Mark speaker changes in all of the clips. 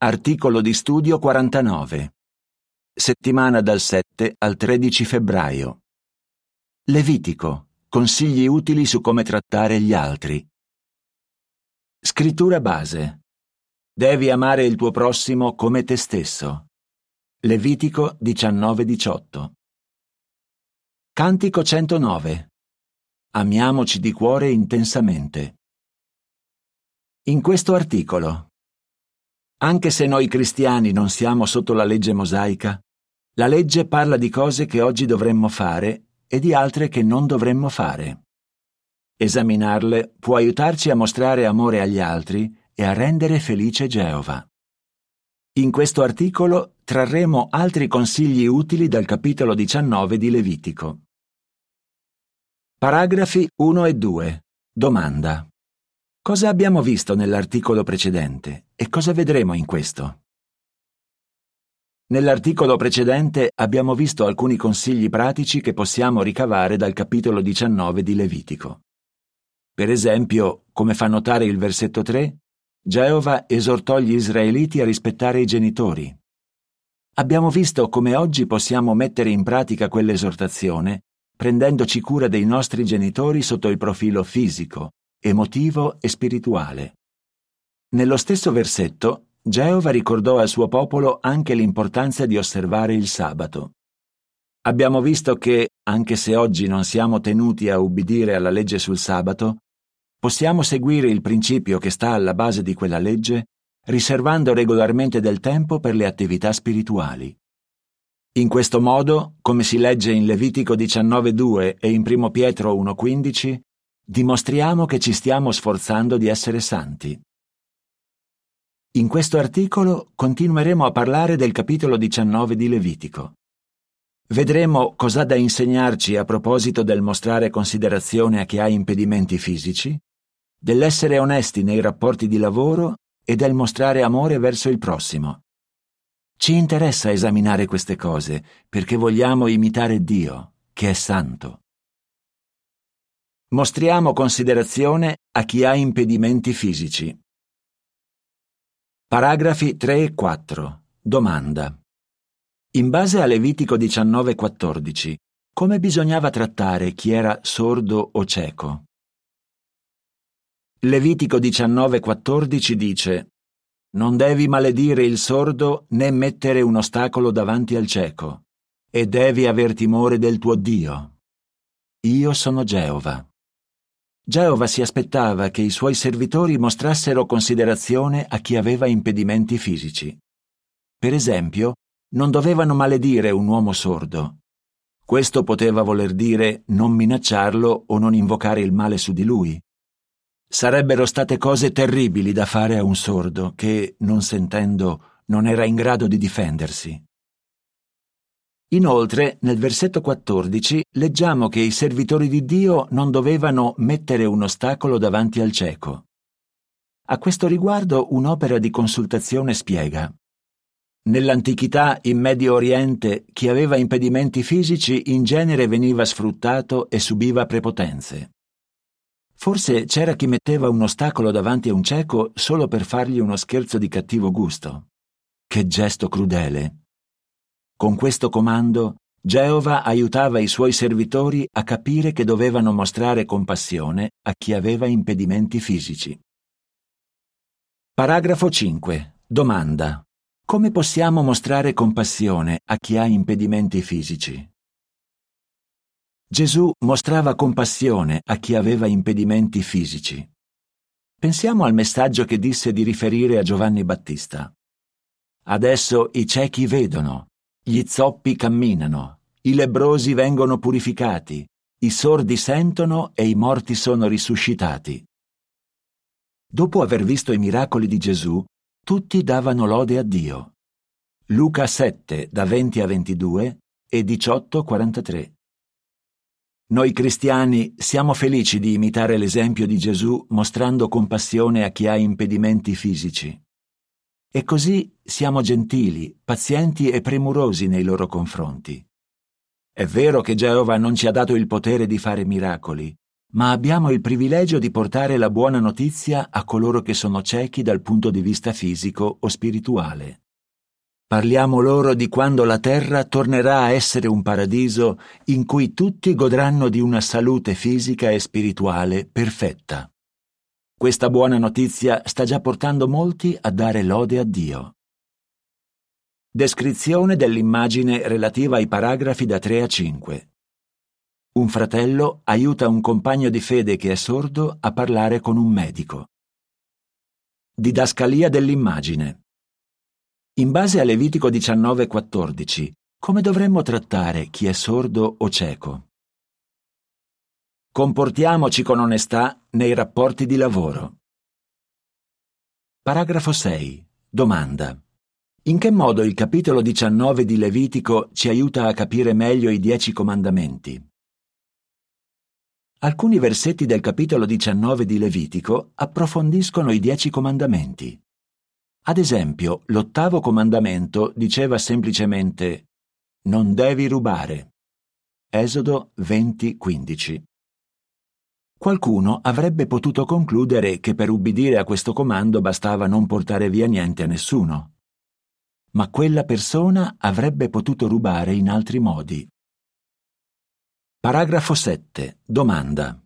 Speaker 1: Articolo di studio 49. Settimana dal 7 al 13 febbraio. Levitico. Consigli utili su come trattare gli altri. Scrittura base. Devi amare il tuo prossimo come te stesso. Levitico 19-18. Cantico 109. Amiamoci di cuore intensamente. In questo articolo anche se noi cristiani non siamo sotto la legge mosaica, la legge parla di cose che oggi dovremmo fare e di altre che non dovremmo fare. Esaminarle può aiutarci a mostrare amore agli altri e a rendere felice Geova. In questo articolo trarremo altri consigli utili dal capitolo 19 di Levitico. Paragrafi 1 e 2. Domanda. Cosa abbiamo visto nell'articolo precedente e cosa vedremo in questo? Nell'articolo precedente abbiamo visto alcuni consigli pratici che possiamo ricavare dal capitolo 19 di Levitico. Per esempio, come fa notare il versetto 3, Geova esortò gli israeliti a rispettare i genitori. Abbiamo visto come oggi possiamo mettere in pratica quell'esortazione prendendoci cura dei nostri genitori sotto il profilo fisico, emotivo e spirituale. Nello stesso versetto, Geova ricordò al suo popolo anche l'importanza di osservare il sabato. Abbiamo visto che, anche se oggi non siamo tenuti a ubbidire alla legge sul sabato, possiamo seguire il principio che sta alla base di quella legge, riservando regolarmente del tempo per le attività spirituali. In questo modo, come si legge in Levitico 19.2 e in 1 Pietro 1.15, dimostriamo che ci stiamo sforzando di essere santi. In questo articolo continueremo a parlare del capitolo 19 di Levitico. Vedremo cosa ha da insegnarci a proposito del mostrare considerazione a chi ha impedimenti fisici, dell'essere onesti nei rapporti di lavoro e del mostrare amore verso il prossimo. Ci interessa esaminare queste cose perché vogliamo imitare Dio, che è santo. Mostriamo considerazione a chi ha impedimenti fisici. Paragrafi 3 e 4. Domanda. In base a Levitico 19:14, come bisognava trattare chi era sordo o cieco? Levitico 19:14 dice: Non devi maledire il sordo né mettere un ostacolo davanti al cieco, e devi aver timore del tuo Dio. Io sono Geova. Geova si aspettava che i suoi servitori mostrassero considerazione a chi aveva impedimenti fisici. Per esempio, non dovevano maledire un uomo sordo. Questo poteva voler dire non minacciarlo o non invocare il male su di lui. Sarebbero state cose terribili da fare a un sordo che, non sentendo, non era in grado di difendersi. Inoltre, nel versetto 14, leggiamo che i servitori di Dio non dovevano mettere un ostacolo davanti al cieco. A questo riguardo un'opera di consultazione spiega. Nell'antichità in Medio Oriente chi aveva impedimenti fisici in genere veniva sfruttato e subiva prepotenze. Forse c'era chi metteva un ostacolo davanti a un cieco solo per fargli uno scherzo di cattivo gusto. Che gesto crudele! Con questo comando, Geova aiutava i suoi servitori a capire che dovevano mostrare compassione a chi aveva impedimenti fisici. Paragrafo 5. Domanda. Come possiamo mostrare compassione a chi ha impedimenti fisici? Gesù mostrava compassione a chi aveva impedimenti fisici. Pensiamo al messaggio che disse di riferire a Giovanni Battista. Adesso i ciechi vedono, gli zoppi camminano, i lebrosi vengono purificati, i sordi sentono e i morti sono risuscitati. Dopo aver visto i miracoli di Gesù, tutti davano lode a Dio. Luca 7 da 20 a 22 e 18 a 43. Noi cristiani siamo felici di imitare l'esempio di Gesù mostrando compassione a chi ha impedimenti fisici. E così siamo gentili, pazienti e premurosi nei loro confronti. È vero che Geova non ci ha dato il potere di fare miracoli, ma abbiamo il privilegio di portare la buona notizia a coloro che sono ciechi dal punto di vista fisico o spirituale. Parliamo loro di quando la terra tornerà a essere un paradiso in cui tutti godranno di una salute fisica e spirituale perfetta. Questa buona notizia sta già portando molti a dare lode a Dio. Descrizione dell'immagine relativa ai paragrafi da 3 a 5. Un fratello aiuta un compagno di fede che è sordo a parlare con un medico. Didascalia dell'immagine. In base a Levitico 19:14, come dovremmo trattare chi è sordo o cieco? Comportiamoci con onestà nei rapporti di lavoro. Paragrafo 6. Domanda. In che modo il capitolo 19 di Levitico ci aiuta a capire meglio i dieci comandamenti? Alcuni versetti del capitolo 19 di Levitico approfondiscono i dieci comandamenti. Ad esempio, l'ottavo comandamento diceva semplicemente Non devi rubare. Esodo 20:15. Qualcuno avrebbe potuto concludere che per ubbidire a questo comando bastava non portare via niente a nessuno. Ma quella persona avrebbe potuto rubare in altri modi. Paragrafo 7. Domanda.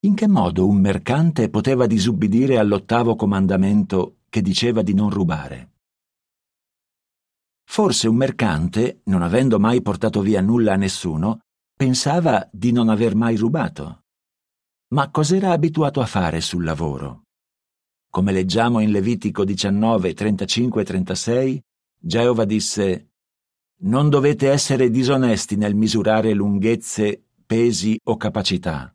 Speaker 1: In che modo un mercante poteva disubbidire all'ottavo comandamento che diceva di non rubare. Forse un mercante, non avendo mai portato via nulla a nessuno, pensava di non aver mai rubato. Ma cos'era abituato a fare sul lavoro? Come leggiamo in Levitico 19, 35 e 36, Geova disse Non dovete essere disonesti nel misurare lunghezze, pesi o capacità.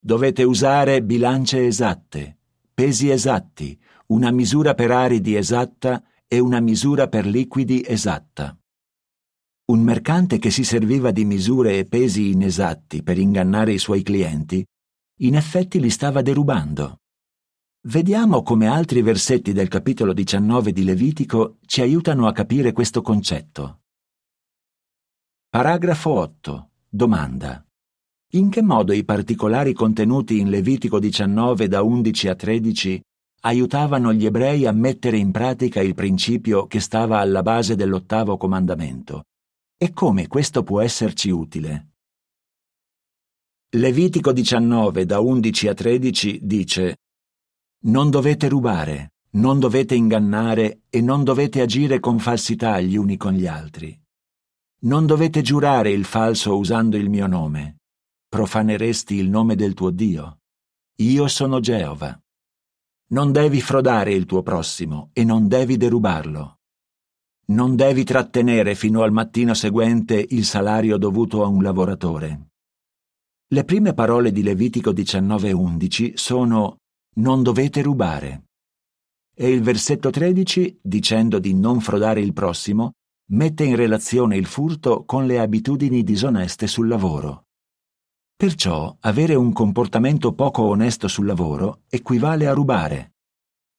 Speaker 1: Dovete usare bilance esatte, pesi esatti, una misura per aridi esatta e una misura per liquidi esatta. Un mercante che si serviva di misure e pesi inesatti per ingannare i suoi clienti, in effetti li stava derubando. Vediamo come altri versetti del capitolo 19 di Levitico ci aiutano a capire questo concetto. Paragrafo 8. Domanda. In che modo i particolari contenuti in Levitico 19 da 11 a 13 aiutavano gli ebrei a mettere in pratica il principio che stava alla base dell'ottavo comandamento. E come questo può esserci utile? Levitico 19 da 11 a 13 dice Non dovete rubare, non dovete ingannare e non dovete agire con falsità gli uni con gli altri. Non dovete giurare il falso usando il mio nome. Profaneresti il nome del tuo Dio. Io sono Geova. Non devi frodare il tuo prossimo e non devi derubarlo. Non devi trattenere fino al mattino seguente il salario dovuto a un lavoratore. Le prime parole di Levitico 19:11 sono Non dovete rubare. E il versetto 13, dicendo di non frodare il prossimo, mette in relazione il furto con le abitudini disoneste sul lavoro. Perciò avere un comportamento poco onesto sul lavoro equivale a rubare.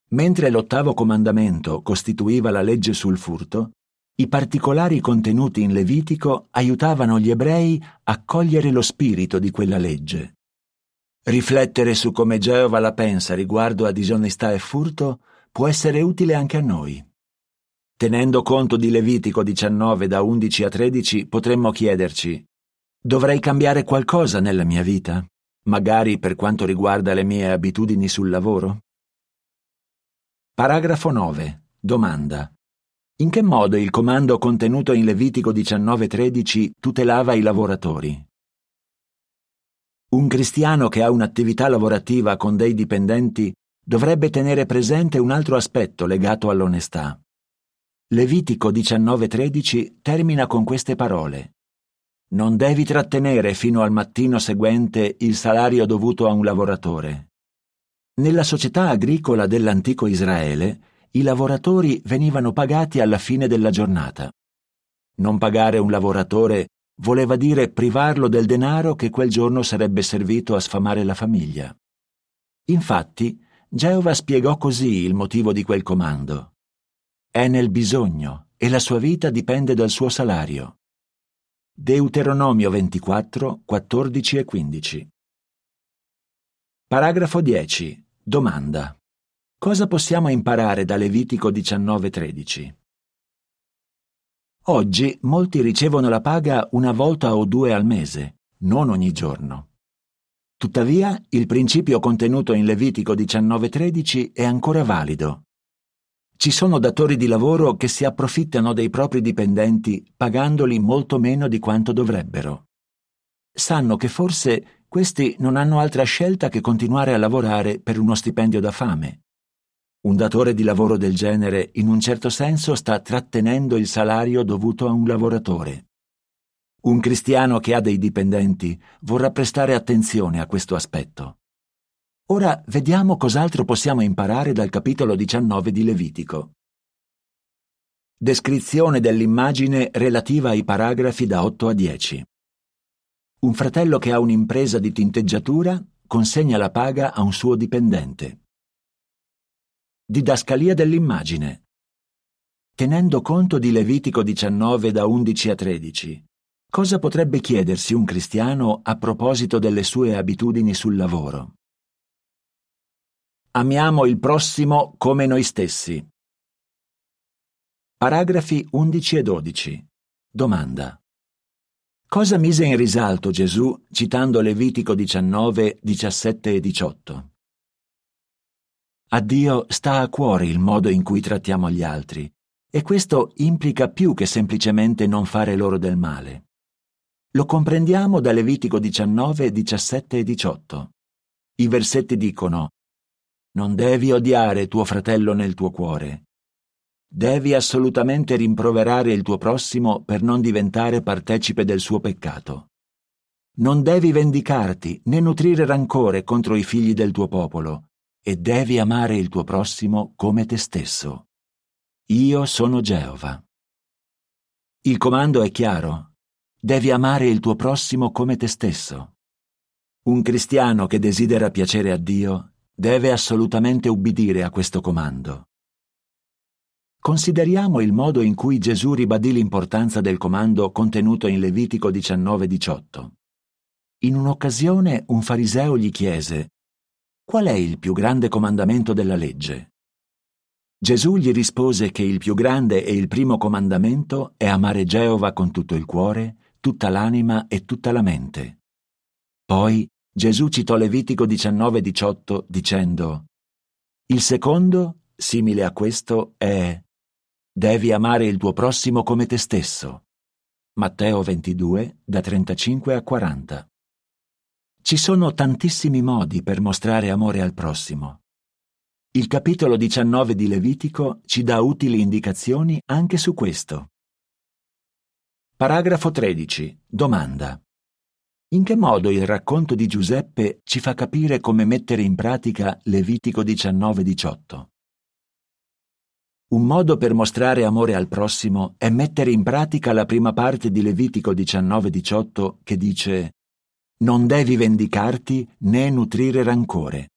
Speaker 1: Mentre l'ottavo comandamento costituiva la legge sul furto, i particolari contenuti in Levitico aiutavano gli ebrei a cogliere lo spirito di quella legge. Riflettere su come Geova la pensa riguardo a disonestà e furto può essere utile anche a noi. Tenendo conto di Levitico 19 da 11 a 13 potremmo chiederci Dovrei cambiare qualcosa nella mia vita, magari per quanto riguarda le mie abitudini sul lavoro? Paragrafo 9. Domanda. In che modo il comando contenuto in Levitico 19.13 tutelava i lavoratori? Un cristiano che ha un'attività lavorativa con dei dipendenti dovrebbe tenere presente un altro aspetto legato all'onestà. Levitico 19.13 termina con queste parole. Non devi trattenere fino al mattino seguente il salario dovuto a un lavoratore. Nella società agricola dell'antico Israele, i lavoratori venivano pagati alla fine della giornata. Non pagare un lavoratore voleva dire privarlo del denaro che quel giorno sarebbe servito a sfamare la famiglia. Infatti, Geova spiegò così il motivo di quel comando. È nel bisogno e la sua vita dipende dal suo salario. Deuteronomio 24, 14 e 15. Paragrafo 10. Domanda. Cosa possiamo imparare da Levitico 19:13? Oggi molti ricevono la paga una volta o due al mese, non ogni giorno. Tuttavia, il principio contenuto in Levitico 19:13 è ancora valido. Ci sono datori di lavoro che si approfittano dei propri dipendenti pagandoli molto meno di quanto dovrebbero. Sanno che forse questi non hanno altra scelta che continuare a lavorare per uno stipendio da fame. Un datore di lavoro del genere, in un certo senso, sta trattenendo il salario dovuto a un lavoratore. Un cristiano che ha dei dipendenti vorrà prestare attenzione a questo aspetto. Ora vediamo cos'altro possiamo imparare dal capitolo 19 di Levitico. Descrizione dell'immagine relativa ai paragrafi da 8 a 10. Un fratello che ha un'impresa di tinteggiatura consegna la paga a un suo dipendente. Didascalia dell'immagine. Tenendo conto di Levitico 19 da 11 a 13, cosa potrebbe chiedersi un cristiano a proposito delle sue abitudini sul lavoro? Amiamo il prossimo come noi stessi. Paragrafi 11 e 12. Domanda. Cosa mise in risalto Gesù citando Levitico 19, 17 e 18? A Dio sta a cuore il modo in cui trattiamo gli altri, e questo implica più che semplicemente non fare loro del male. Lo comprendiamo da Levitico 19, 17 e 18. I versetti dicono Non devi odiare tuo fratello nel tuo cuore. Devi assolutamente rimproverare il tuo prossimo per non diventare partecipe del suo peccato. Non devi vendicarti né nutrire rancore contro i figli del tuo popolo, e devi amare il tuo prossimo come te stesso. Io sono Geova. Il comando è chiaro. Devi amare il tuo prossimo come te stesso. Un cristiano che desidera piacere a Dio deve assolutamente ubbidire a questo comando. Consideriamo il modo in cui Gesù ribadì l'importanza del comando contenuto in Levitico 19-18. In un'occasione un fariseo gli chiese Qual è il più grande comandamento della legge? Gesù gli rispose che il più grande e il primo comandamento è amare Geova con tutto il cuore, tutta l'anima e tutta la mente. Poi Gesù citò Levitico 19-18 dicendo Il secondo, simile a questo, è Devi amare il tuo prossimo come te stesso. Matteo 22, da 35 a 40. Ci sono tantissimi modi per mostrare amore al prossimo. Il capitolo 19 di Levitico ci dà utili indicazioni anche su questo. Paragrafo 13. Domanda. In che modo il racconto di Giuseppe ci fa capire come mettere in pratica Levitico 19-18? Un modo per mostrare amore al prossimo è mettere in pratica la prima parte di Levitico 19-18 che dice non devi vendicarti né nutrire rancore.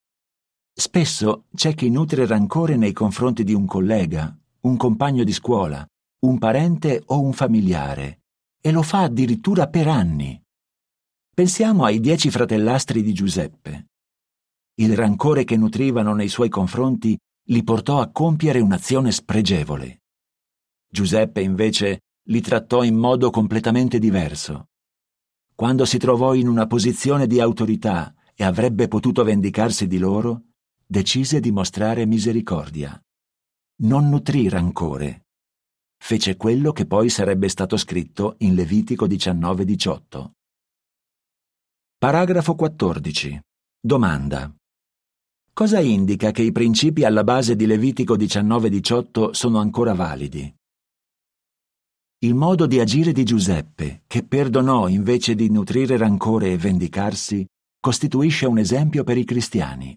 Speaker 1: Spesso c'è chi nutre rancore nei confronti di un collega, un compagno di scuola, un parente o un familiare, e lo fa addirittura per anni. Pensiamo ai dieci fratellastri di Giuseppe. Il rancore che nutrivano nei suoi confronti li portò a compiere un'azione spregevole. Giuseppe invece li trattò in modo completamente diverso quando si trovò in una posizione di autorità e avrebbe potuto vendicarsi di loro, decise di mostrare misericordia. Non nutrì rancore. Fece quello che poi sarebbe stato scritto in Levitico 19-18. Paragrafo 14. Domanda. Cosa indica che i principi alla base di Levitico 19-18 sono ancora validi? Il modo di agire di Giuseppe, che perdonò invece di nutrire rancore e vendicarsi, costituisce un esempio per i cristiani.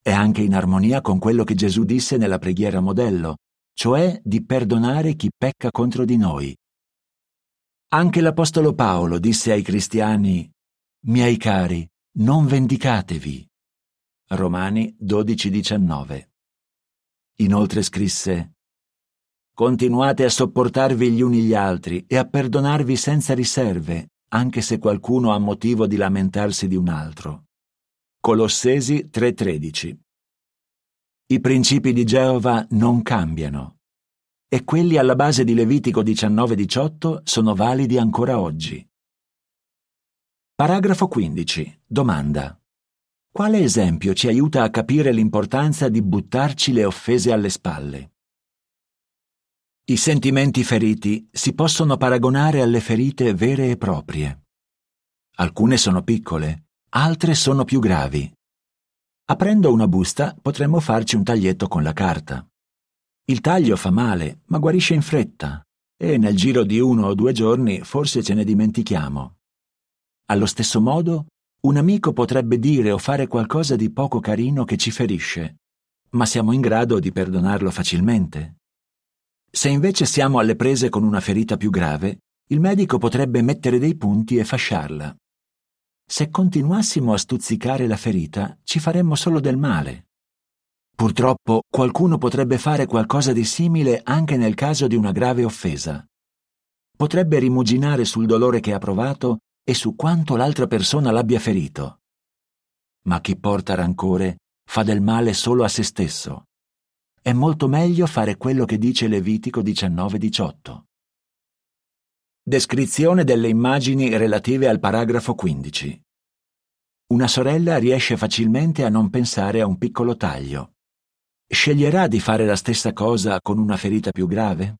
Speaker 1: È anche in armonia con quello che Gesù disse nella preghiera modello, cioè di perdonare chi pecca contro di noi. Anche l'Apostolo Paolo disse ai cristiani, Miei cari, non vendicatevi. Romani 12:19. Inoltre scrisse, Continuate a sopportarvi gli uni gli altri e a perdonarvi senza riserve, anche se qualcuno ha motivo di lamentarsi di un altro. Colossesi 3:13 I principi di Geova non cambiano e quelli alla base di Levitico 19:18 sono validi ancora oggi. Paragrafo 15. Domanda. Quale esempio ci aiuta a capire l'importanza di buttarci le offese alle spalle? I sentimenti feriti si possono paragonare alle ferite vere e proprie. Alcune sono piccole, altre sono più gravi. Aprendo una busta potremmo farci un taglietto con la carta. Il taglio fa male, ma guarisce in fretta, e nel giro di uno o due giorni forse ce ne dimentichiamo. Allo stesso modo, un amico potrebbe dire o fare qualcosa di poco carino che ci ferisce, ma siamo in grado di perdonarlo facilmente. Se invece siamo alle prese con una ferita più grave, il medico potrebbe mettere dei punti e fasciarla. Se continuassimo a stuzzicare la ferita, ci faremmo solo del male. Purtroppo qualcuno potrebbe fare qualcosa di simile anche nel caso di una grave offesa. Potrebbe rimuginare sul dolore che ha provato e su quanto l'altra persona l'abbia ferito. Ma chi porta rancore fa del male solo a se stesso. È molto meglio fare quello che dice Levitico 19-18. Descrizione delle immagini relative al paragrafo 15. Una sorella riesce facilmente a non pensare a un piccolo taglio. Sceglierà di fare la stessa cosa con una ferita più grave?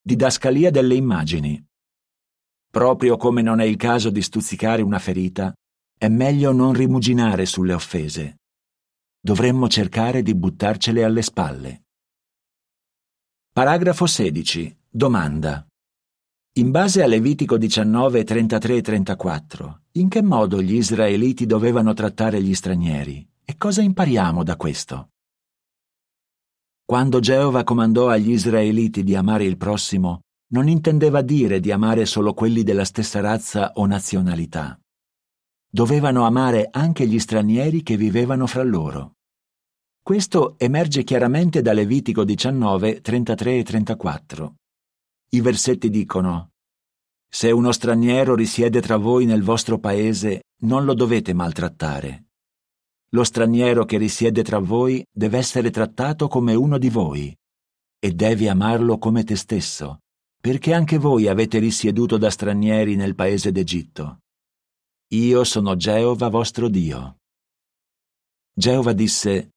Speaker 1: Didascalia delle immagini. Proprio come non è il caso di stuzzicare una ferita, è meglio non rimuginare sulle offese. Dovremmo cercare di buttarcele alle spalle. Paragrafo 16. Domanda. In base a Levitico 19, 33 e 34, in che modo gli israeliti dovevano trattare gli stranieri? E cosa impariamo da questo? Quando Geova comandò agli israeliti di amare il prossimo, non intendeva dire di amare solo quelli della stessa razza o nazionalità. Dovevano amare anche gli stranieri che vivevano fra loro. Questo emerge chiaramente da Levitico 19, 33 e 34. I versetti dicono Se uno straniero risiede tra voi nel vostro paese, non lo dovete maltrattare. Lo straniero che risiede tra voi deve essere trattato come uno di voi, e devi amarlo come te stesso, perché anche voi avete risieduto da stranieri nel paese d'Egitto. Io sono Geova vostro Dio. Geova disse,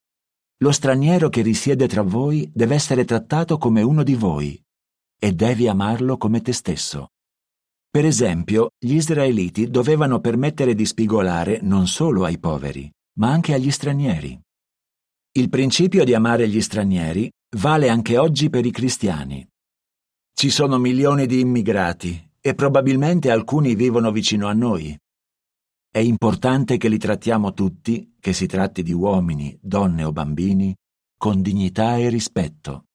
Speaker 1: Lo straniero che risiede tra voi deve essere trattato come uno di voi, e devi amarlo come te stesso. Per esempio, gli israeliti dovevano permettere di spigolare non solo ai poveri, ma anche agli stranieri. Il principio di amare gli stranieri vale anche oggi per i cristiani. Ci sono milioni di immigrati e probabilmente alcuni vivono vicino a noi. È importante che li trattiamo tutti, che si tratti di uomini, donne o bambini, con dignità e rispetto.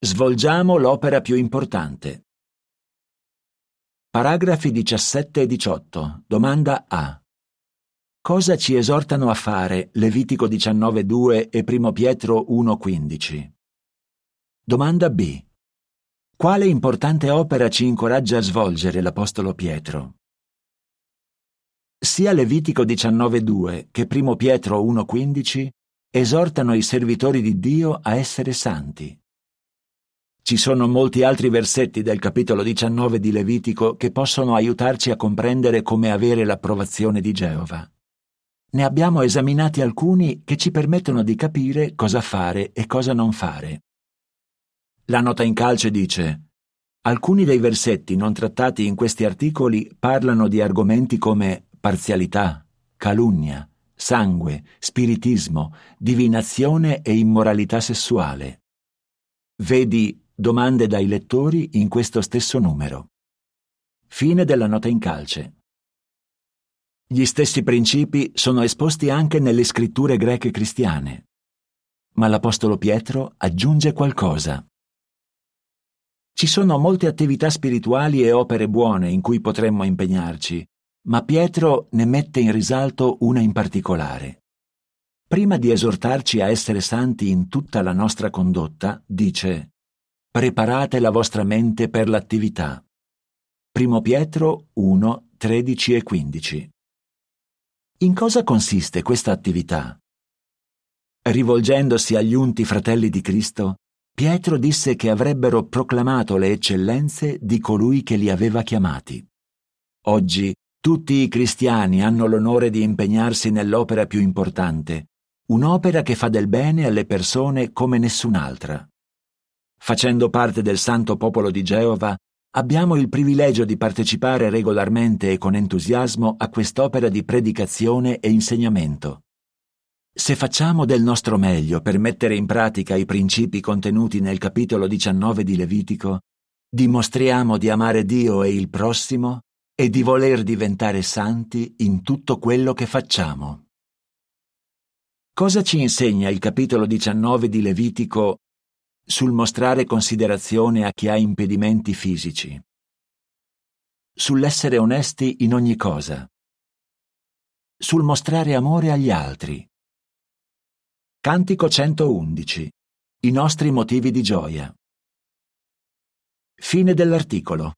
Speaker 1: Svolgiamo l'opera più importante. Paragrafi 17 e 18. Domanda A. Cosa ci esortano a fare Levitico 19.2 e 1 Pietro 1.15? Domanda B. Quale importante opera ci incoraggia a svolgere l'Apostolo Pietro? Sia Levitico 19.2 che 1 Pietro 1.15 esortano i servitori di Dio a essere santi. Ci sono molti altri versetti del capitolo 19 di Levitico che possono aiutarci a comprendere come avere l'approvazione di Geova. Ne abbiamo esaminati alcuni che ci permettono di capire cosa fare e cosa non fare. La nota in calce dice Alcuni dei versetti non trattati in questi articoli parlano di argomenti come parzialità, calunnia, sangue, spiritismo, divinazione e immoralità sessuale. Vedi domande dai lettori in questo stesso numero. Fine della nota in calce. Gli stessi principi sono esposti anche nelle scritture greche cristiane. Ma l'Apostolo Pietro aggiunge qualcosa. Ci sono molte attività spirituali e opere buone in cui potremmo impegnarci, ma Pietro ne mette in risalto una in particolare. Prima di esortarci a essere santi in tutta la nostra condotta, dice Preparate la vostra mente per l'attività. 1 Pietro 1, 13 e 15. In cosa consiste questa attività? Rivolgendosi agli unti fratelli di Cristo, Pietro disse che avrebbero proclamato le eccellenze di colui che li aveva chiamati. Oggi tutti i cristiani hanno l'onore di impegnarsi nell'opera più importante, un'opera che fa del bene alle persone come nessun'altra. Facendo parte del santo popolo di Geova, abbiamo il privilegio di partecipare regolarmente e con entusiasmo a quest'opera di predicazione e insegnamento. Se facciamo del nostro meglio per mettere in pratica i principi contenuti nel capitolo 19 di Levitico, dimostriamo di amare Dio e il prossimo e di voler diventare santi in tutto quello che facciamo. Cosa ci insegna il capitolo 19 di Levitico sul mostrare considerazione a chi ha impedimenti fisici? Sull'essere onesti in ogni cosa? Sul mostrare amore agli altri? Cantico 111. I nostri motivi di gioia. Fine dell'articolo.